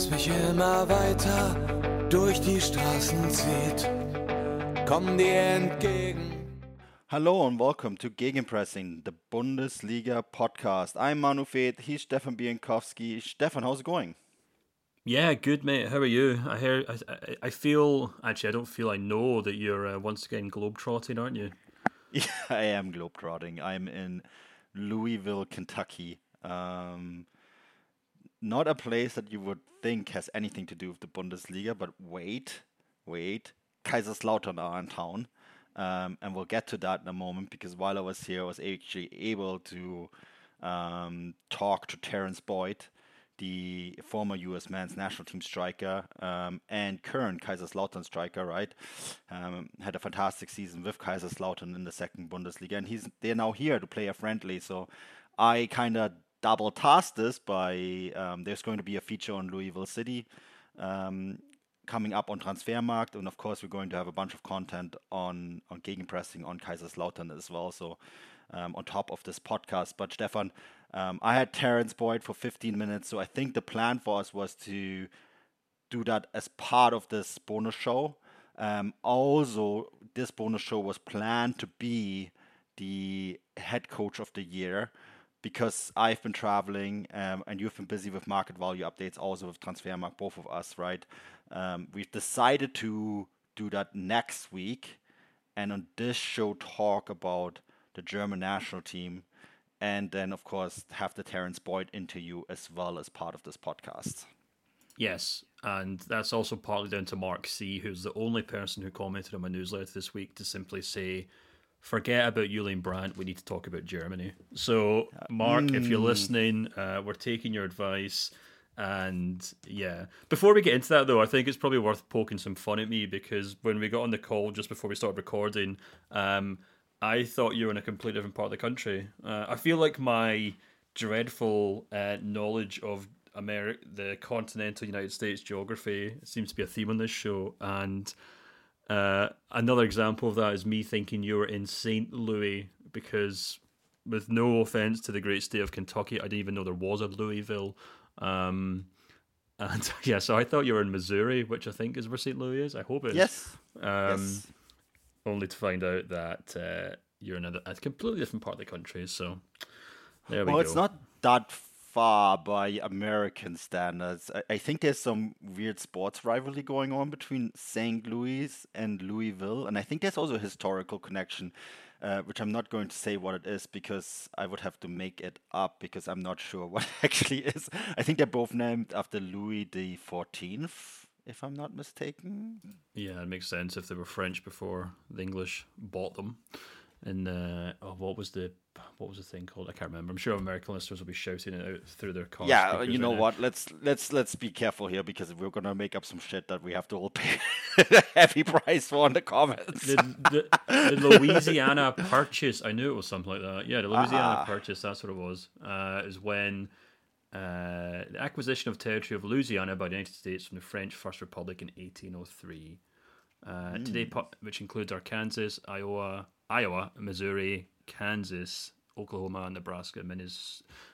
das mich immer weiter durch die Straßen zieht. Komm dir entgegen. Hello and welcome to Gegenpressing, the Bundesliga podcast. I'm Manu Veth, he's Stefan Bienkowski. Stefan, how's it going? Yeah, good mate. How are you? I hear. I, I, I feel. Actually, I don't feel. I know that you're uh, once again globetrotting, aren't you? Yeah, I am globetrotting. I'm in Louisville, Kentucky. Um, not a place that you would think has anything to do with the Bundesliga, but wait, wait. Kaiserslautern are in town. Um, and we'll get to that in a moment because while I was here, I was actually able to um, talk to Terrence Boyd, the former U.S. men's national team striker um, and current Kaiserslautern striker, right? Um, had a fantastic season with Kaiserslautern in the second Bundesliga, and he's they're now here to play a friendly. So I kind of double tasked this by um, there's going to be a feature on Louisville City um, coming up on Transfermarkt, and of course we're going to have a bunch of content on on gegenpressing on Kaiserslautern as well. So um, on top of this podcast, but Stefan, I had Terrence Boyd for 15 minutes, so I think the plan for us was to do that as part of this bonus show. Also, this bonus show was planned to be the head coach of the year because I've been traveling um, and you've been busy with market value updates, also with Transfermarkt, both of us, right? Um, we've decided to do that next week and on this show talk about the German national team and then of course have the Terrence Boyd interview as well as part of this podcast. Yes, and that's also partly down to Mark C, who's the only person who commented on my newsletter this week to simply say, "Forget about Julian Brandt. We need to talk about Germany." So, Mark, mm. if you're listening, uh, we're taking your advice. And yeah, before we get into that though, I think it's probably worth poking some fun at me because when we got on the call just before we started recording, um, I thought you were in a completely different part of the country. Uh, I feel like my dreadful uh, knowledge of America, the continental United States geography seems to be a theme on this show. And uh, another example of that is me thinking you were in St. Louis because, with no offense to the great state of Kentucky, I didn't even know there was a Louisville. Um, and yeah, so I thought you were in Missouri, which I think is where St. Louis is. I hope it is. Yes. Um, yes only to find out that uh, you're in a, a, completely different part of the country. So there we well, go. Well, it's not that far by American standards. I, I, think there's some weird sports rivalry going on between St. Louis and Louisville, and I think there's also a historical connection. Uh, which I'm not going to say what it is because I would have to make it up because I'm not sure what actually is. I think they're both named after Louis the Fourteenth if I'm not mistaken. Yeah, it makes sense if they were French before the English bought them. And uh, oh, what was the what was the thing called? I can't remember. I'm sure American listeners will be shouting it out through their cars. Yeah, you know what? Let's let's let's be careful here because we're gonna make up some shit that we have to all pay a heavy price for in the comments. The, the, the, Louisiana Purchase. I knew it was something like that. Yeah, the Louisiana ah. Purchase. That's what it was. Uh, is when uh, the acquisition of territory of Louisiana by the United States from the French First Republic in 1803. Uh, mm. Today, which includes Arkansas, Iowa, Iowa, Missouri, Kansas, Oklahoma, Nebraska,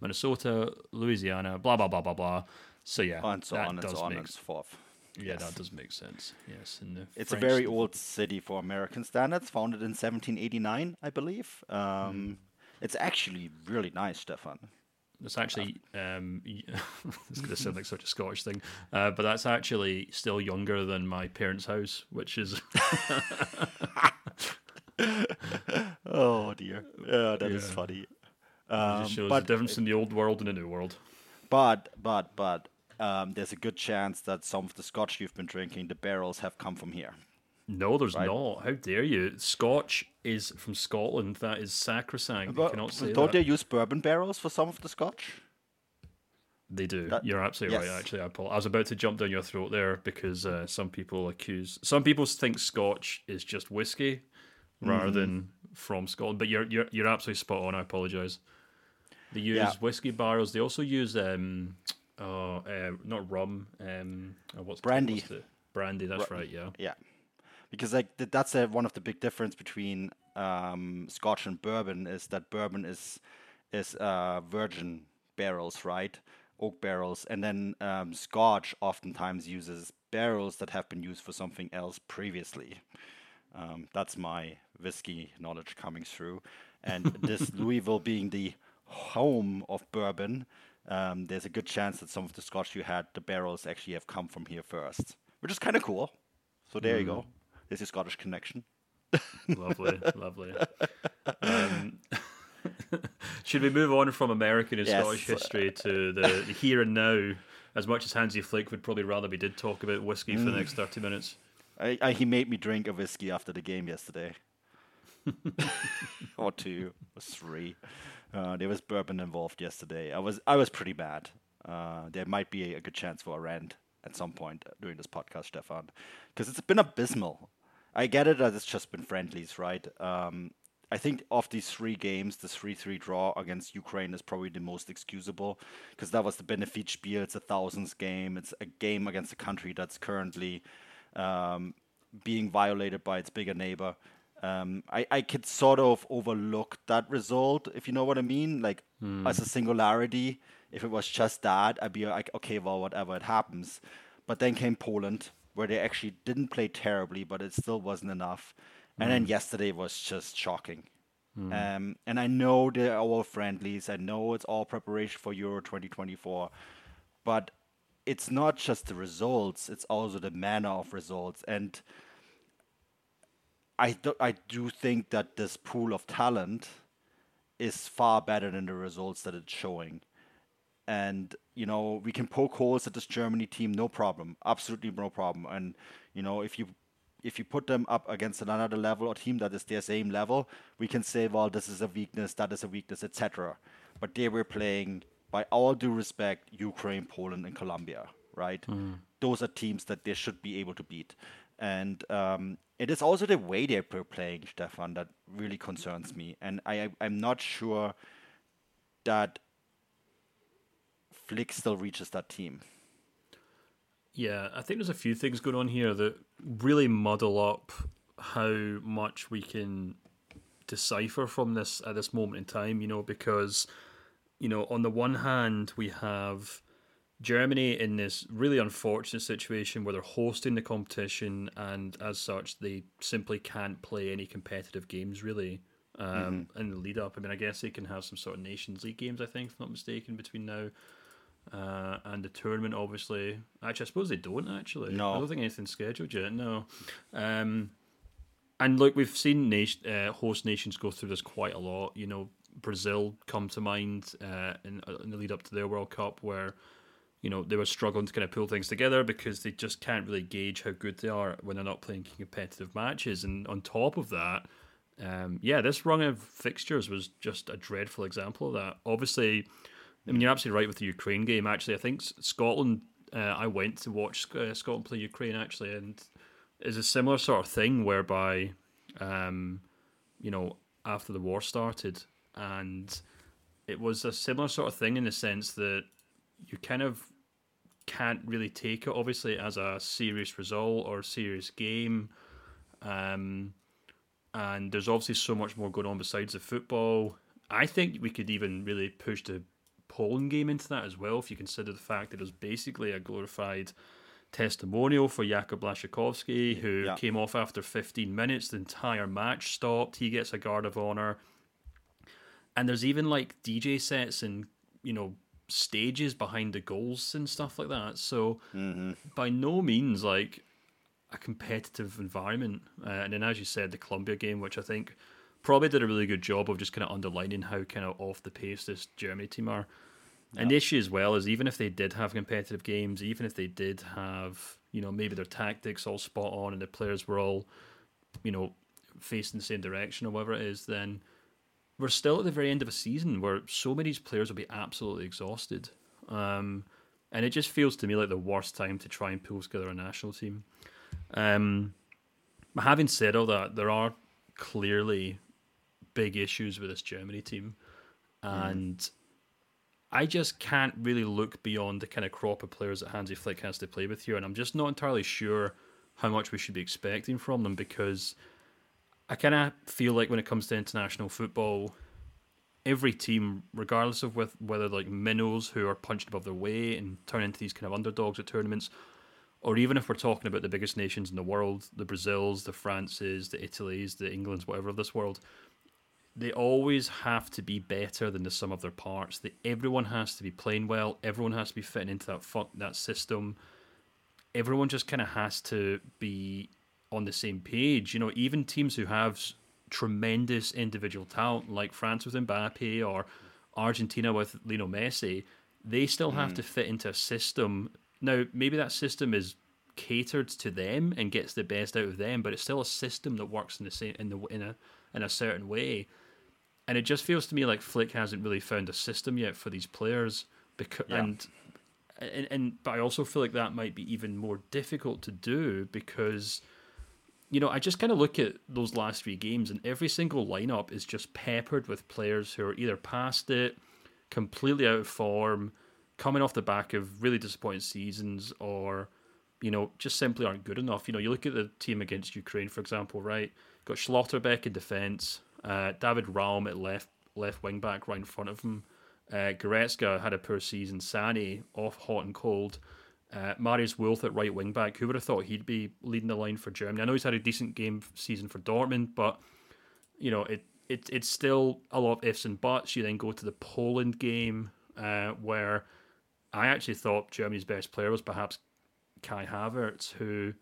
Minnesota, Louisiana, blah blah blah blah blah. So yeah, and so on and so on make, and so forth. Yeah, yes. that does make sense. Yes, it's French a very old city for American standards, founded in 1789, I believe. Um, mm. It's actually really nice, Stefan. It's actually um, it's going to sound like such a Scottish thing, uh, but that's actually still younger than my parents' house, which is. oh dear! Yeah, that yeah. is funny. Um, it shows but, the difference in the old world and the new world. But but but um, there's a good chance that some of the scotch you've been drinking, the barrels, have come from here. No, there's right? not. How dare you? Scotch is from Scotland. That is sacrosanct. But, you cannot say don't that. they use bourbon barrels for some of the Scotch? They do. That- You're absolutely yes. right. Actually, I, Paul. I was about to jump down your throat there because uh, some people accuse, some people think Scotch is just whiskey rather Mm-hmm. than from Scotland. But you're you're you're absolutely spot on. I apologise. They use Yeah. whiskey barrels. They also use um, oh, uh, not rum. Um, oh, what's the- Brandy. what's the- brandy. That's right. Yeah. Yeah, because like th- that's uh one of the big difference between um, Scotch and bourbon is that bourbon is is uh, virgin barrels, right? Oak barrels, and then um, Scotch oftentimes uses barrels that have been used for something else previously. Um, that's my whiskey knowledge coming through, and this Louisville being the home of bourbon, um, there's a good chance that some of the Scotch you had, the barrels actually have come from here first, which is kind of cool. So there you go. There's your Scottish connection. lovely, lovely. Um, should we move on from American and Yes. Scottish history to the, the here and now? As much as Hansi Flick would probably rather we did talk about whiskey for the next thirty minutes. I, I, he made me drink a whiskey after the game yesterday. or two, or three. Uh, there was bourbon involved yesterday. I was I was pretty bad. Uh, there might be a good chance for a rant at some point during this podcast, Stefan, because it's been abysmal. I get it that it's just been friendlies, right? Um, I think of these three games, the 3 3 draw against Ukraine is probably the most excusable because that was the Benefizspiel. It's a thousands game. It's a game against a country that's currently um, being violated by its bigger neighbor. Um, I, I could sort of overlook that result, if you know what I mean. Like, as a singularity, if it was just that, I'd be like, okay, well, whatever, it happens. But then came Poland, where they actually didn't play terribly, but it still wasn't enough. And then yesterday was just shocking. Um, and I know they're all friendlies. I know it's all preparation for Euro 2024. But it's not just the results, it's also the manner of results. And I, do, I do think that this pool of talent is far better than the results that it's showing. And, you know, we can poke holes at this Germany team, no problem. Absolutely no problem. And, you know, if you if you put them up against another level or team that is their same level, we can say, well, this is a weakness, that is a weakness, etc. But they were playing, by all due respect, Ukraine, Poland, and Colombia, right? Mm. Those are teams that they should be able to beat. And um, it is also the way they're playing, Stefan, that really concerns me. And I, I'm not sure that Flick still reaches that team. Yeah, I think there's a few things going on here that really muddle up how much we can decipher from this at this moment in time, you know, because, you know, on the one hand, we have Germany in this really unfortunate situation where they're hosting the competition and as such, they simply can't play any competitive games really um, in the lead up. I mean, I guess they can have some sort of Nations League games, I think, if I'm not mistaken, between now uh, and the tournament, obviously. Actually, I suppose they don't. Actually, No. I don't think anything's scheduled yet. No. Um, and look, we've seen nation, uh, host nations go through this quite a lot. You know, Brazil come to mind uh, in, in the lead up to their World Cup, where you know they were struggling to kind of pull things together because they just can't really gauge how good they are when they're not playing competitive matches. And on top of that, um, yeah, this run of fixtures was just a dreadful example of that. Obviously, I mean, you're absolutely right with the Ukraine game. Actually, I think Scotland. Uh, I went to watch uh, Scotland play Ukraine actually, and it's a similar sort of thing whereby, um, you know, after the war started, and it was a similar sort of thing in the sense that you kind of can't really take it obviously as a serious result or a serious game. Um, and there's obviously so much more going on besides the football. I think we could even really push the Poland game into that as well if you consider the fact that it was basically a glorified testimonial for Jakub Blaszczykowski, who Yeah. came off after 15 minutes. The entire match stopped. He gets a guard of honor. And there's even like DJ sets and, you know, stages behind the goals and stuff like that. So by no means like a competitive environment. Uh, and then, as you said, the Colombia game, which I think probably did a really good job of just kind of underlining how kind of off the pace this Germany team are. And the issue as well is even if they did have competitive games, even if they did have, you know, maybe their tactics all spot on and the players were all, you know, facing the same direction or whatever it is, then we're still at the very end of a season where so many players will be absolutely exhausted. Um, and it just feels to me like the worst time to try and pull together a national team. Um, but having said all that, there are clearly big issues with this Germany team, and mm. I just can't really look beyond the kind of crop of players that Hansi Flick has to play with here, and I'm just not entirely sure how much we should be expecting from them because I kind of feel like when it comes to international football, every team, regardless of with, whether like minnows who are punched above their weight and turn into these kind of underdogs at tournaments, or even if we're talking about the biggest nations in the world, the Brazils, the Frances, the Italys, the Englands, whatever of this world, they always have to be better than the sum of their parts. They, everyone has to be playing well. Everyone has to be fitting into that fun, that system. Everyone just kind of has to be on the same page. You know, even teams who have tremendous individual talent, like France with Mbappe or Argentina with Lionel Messi, they still have mm. to fit into a system. Now, maybe that system is catered to them and gets the best out of them, but it's still a system that works in the same in the in a in a certain way. And it just feels to me like Flick hasn't really found a system yet for these players. Because yeah. and, and and but I also feel like that might be even more difficult to do because you know, I just kind of look at those last three games, and every single lineup is just peppered with players who are either past it, completely out of form, coming off the back of really disappointing seasons, or you know, just simply aren't good enough. You know, you look at the team against Ukraine, for example, right? Got Schlotterbeck in defence, uh, David Raum at left left wing back right in front of him. Uh, Goretzka had a poor season. Sané off hot and cold. Uh, Marius Wolf at right wing back. Who would have thought he'd be leading the line for Germany? I know he's had a decent game season for Dortmund, but you know it, it it's still a lot of ifs and buts. You then go to the Poland game uh, where I actually thought Germany's best player was perhaps Kai Havertz, who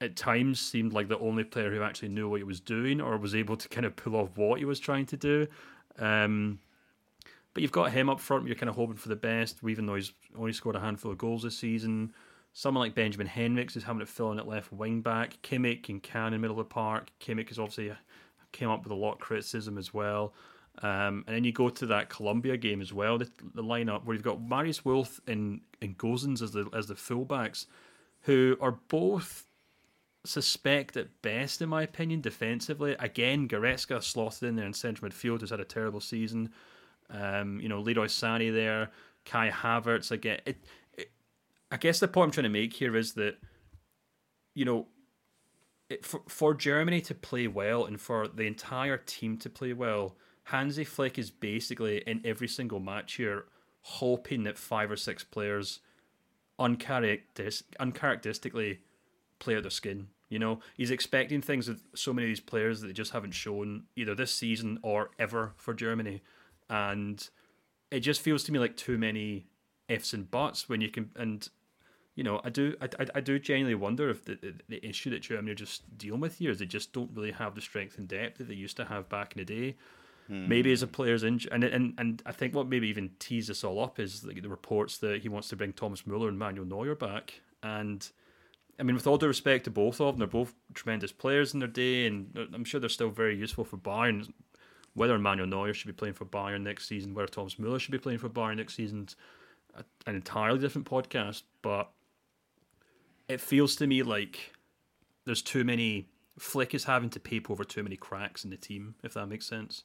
at times seemed like the only player who actually knew what he was doing or was able to kind of pull off what he was trying to do. Um, but you've got him up front. You're kind of hoping for the best, even though he's only scored a handful of goals this season. Someone like Benjamin Henrichs is having to fill in at left wing back. Kimmich and Can in middle of the park. Kimmich has obviously came up with a lot of criticism as well. Um, and then you go to that Colombia game as well, the, the lineup where you've got Marius Wolf and, and Gosens as the as the fullbacks, who are both suspect at best, in my opinion, defensively. Again, Goretzka slotted in there in central midfield, has had a terrible season. Um, you know, Leroy Sané there, Kai Havertz again. It, it, I guess the point I'm trying to make here is that, you know, it, for, for Germany to play well and for the entire team to play well, Hansi Flick is basically in every single match here hoping that five or six players uncharacteristically play out their skin. You know, he's expecting things of so many of these players that they just haven't shown either this season or ever for Germany and it just feels to me like too many ifs and buts when you can and you know I do I, I do genuinely wonder if the, the issue that Germany are just dealing with here is they just don't really have the strength and depth that they used to have back in the day. Hmm. Maybe as a player's injury, and and and I think what maybe even tease this all up is like the reports that he wants to bring Thomas Muller and Manuel Neuer back. And I mean, with all due respect to both of them, they're both tremendous players in their day, and I'm sure they're still very useful for Bayern whether Manuel Neuer should be playing for Bayern next season, whether Thomas Muller should be playing for Bayern next season, an entirely different podcast. But it feels to me like there's too many. Flick is having to paper over too many cracks in the team, if that makes sense.